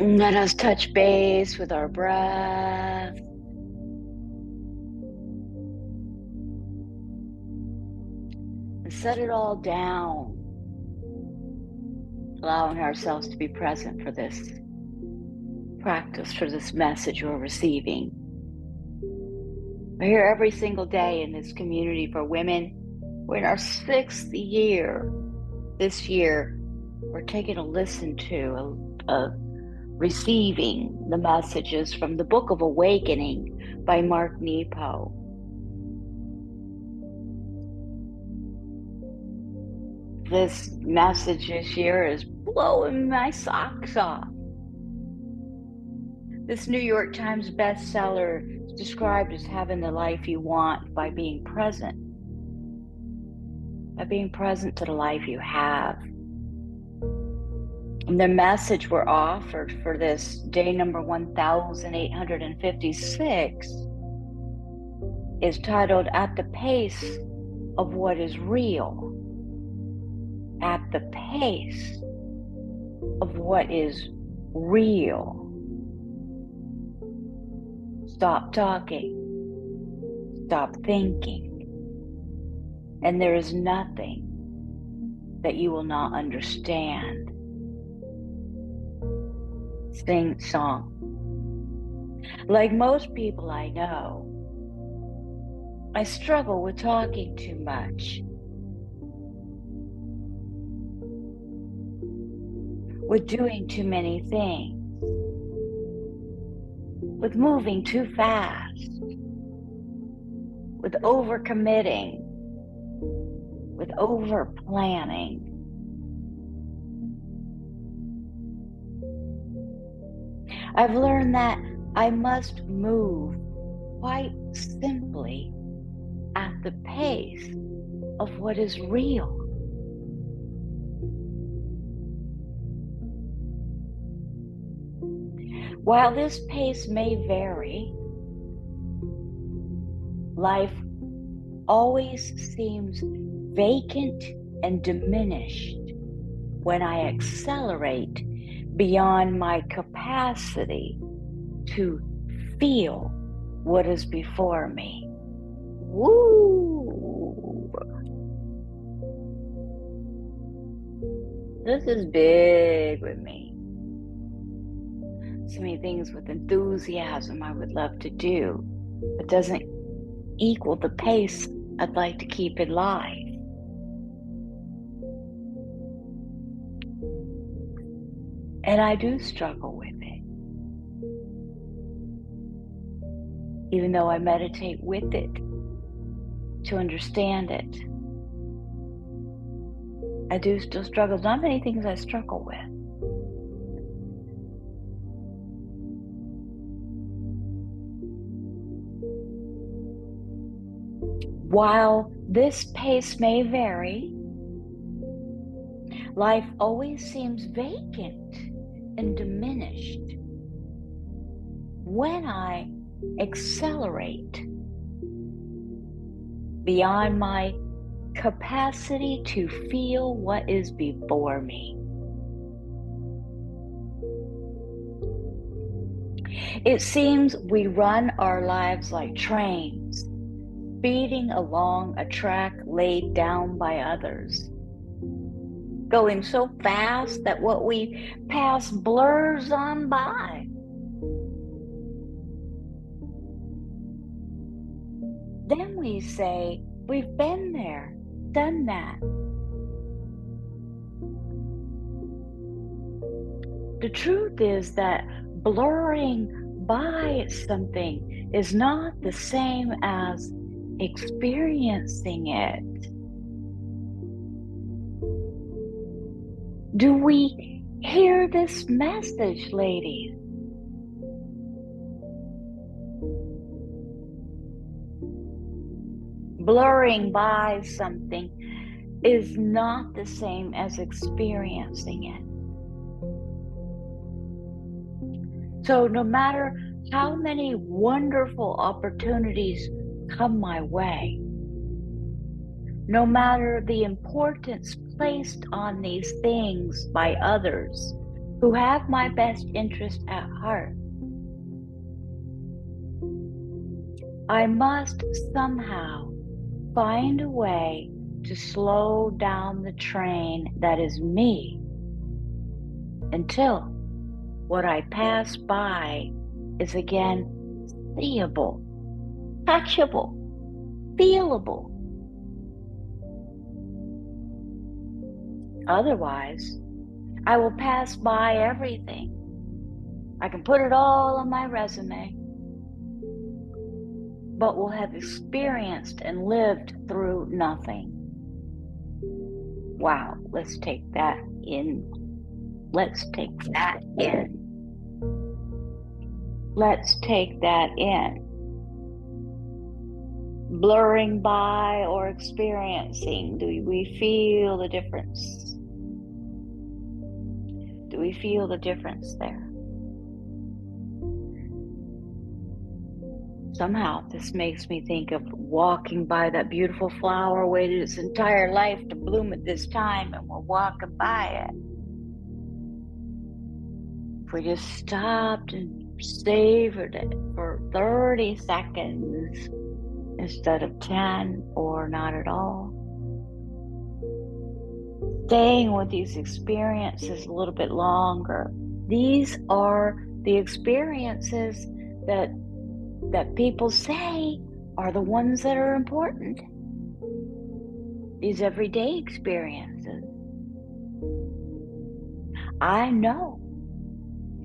Let us touch base with our breath. And set it all down, allowing ourselves to be present for this practice, for this message we're receiving. We're here every single day in this community for women. We're in our sixth year. This year, we're taking a listen to, a, a receiving the messages from the Book of Awakening by Mark Nepo. This message this year is blowing my socks off. This New York Times bestseller is described as having the life you want by being present, by being present to the life you have the message we're offered for this day number 1856 is titled At the Pace of What is Real. At the pace of what is real. Stop talking. Stop thinking. And there is nothing that you will not understand sing song. Like most people I know, I struggle with talking too much. With doing too many things. With moving too fast. With overcommitting. With over planning I've learned that I must move quite simply at the pace of what is real. While this pace may vary, life always seems vacant and diminished when I accelerate beyond my capacity to feel what is before me. Woo! This is big with me. So many things with enthusiasm I would love to do, but doesn't equal the pace I'd like to keep in life. And I do struggle with it. Even though I meditate with it to understand it, I do still struggle. There's Not many things I struggle with. While this pace may vary, life always seems vacant and diminished when I accelerate beyond my capacity to feel what is before me. It seems we run our lives like trains, speeding along a track laid down by others going so fast that what we pass blurs on by. Then we say, We've been there, done that. The truth is that blurring by something is not the same as experiencing it. Do we hear this message, ladies? Blurring by something is not the same as experiencing it. So, no matter how many wonderful opportunities come my way, no matter the importance placed on these things by others who have my best interest at heart. I must somehow find a way to slow down the train that is me until what I pass by is again seeable, touchable, feelable. Otherwise, I will pass by everything. I can put it all on my resume, but will have experienced and lived through nothing. Wow, let's take that in. Let's take that in. Let's take that in. Blurring by or experiencing, do we feel the difference? Do we feel the difference there? Somehow, this makes me think of walking by that beautiful flower, waited its entire life to bloom at this time, and we're walking by it. If we just stopped and savored it for 30 seconds instead of 10 or not at all staying with these experiences a little bit longer. These are the experiences that that people say are the ones that are important. These everyday experiences. I know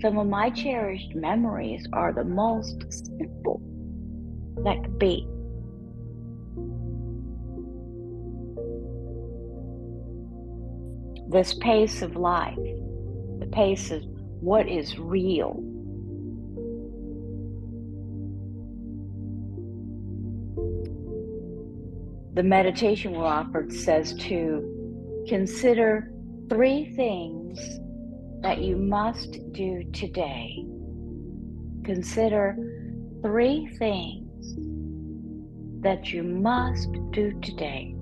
some of my cherished memories are the most simple that could be. This pace of life, the pace of what is real. The meditation we're offered says to consider three things that you must do today. Consider three things that you must do today.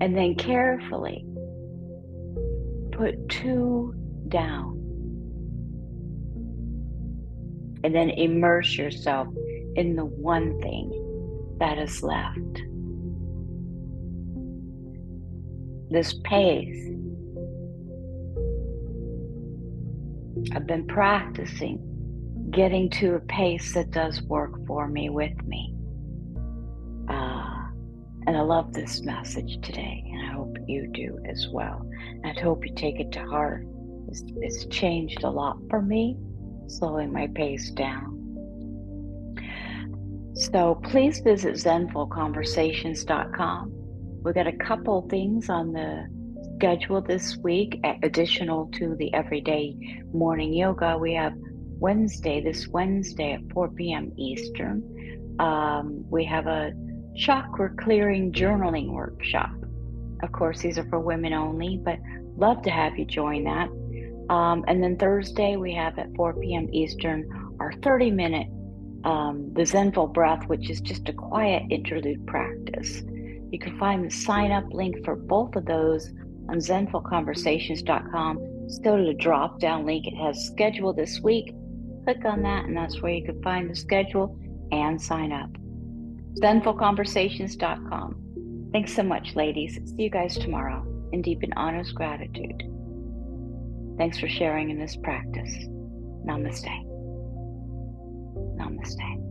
And then carefully put two down. And then immerse yourself in the one thing that is left. This pace, I've been practicing getting to a pace that does work for me with me. Love this message today, and I hope you do as well. And I hope you take it to heart. It's, it's changed a lot for me, slowing my pace down. So please visit zenfulconversations.com. We've got a couple things on the schedule this week, additional to the everyday morning yoga. We have Wednesday, this Wednesday at 4 p.m. Eastern. Um, we have a chakra clearing journaling workshop. Of course, these are for women only, but love to have you join that. Um, and then Thursday, we have at 4 p.m. Eastern our 30 minute um, the Zenful breath, which is just a quiet interlude practice. You can find the sign up link for both of those on zenfulconversations.com. Just go to the drop down link. It has schedule this week. Click on that, and that's where you can find the schedule and sign up zenfulconversations.com. Thanks so much, ladies. See you guys tomorrow in deep and honest gratitude. Thanks for sharing in this practice. Namaste. Namaste.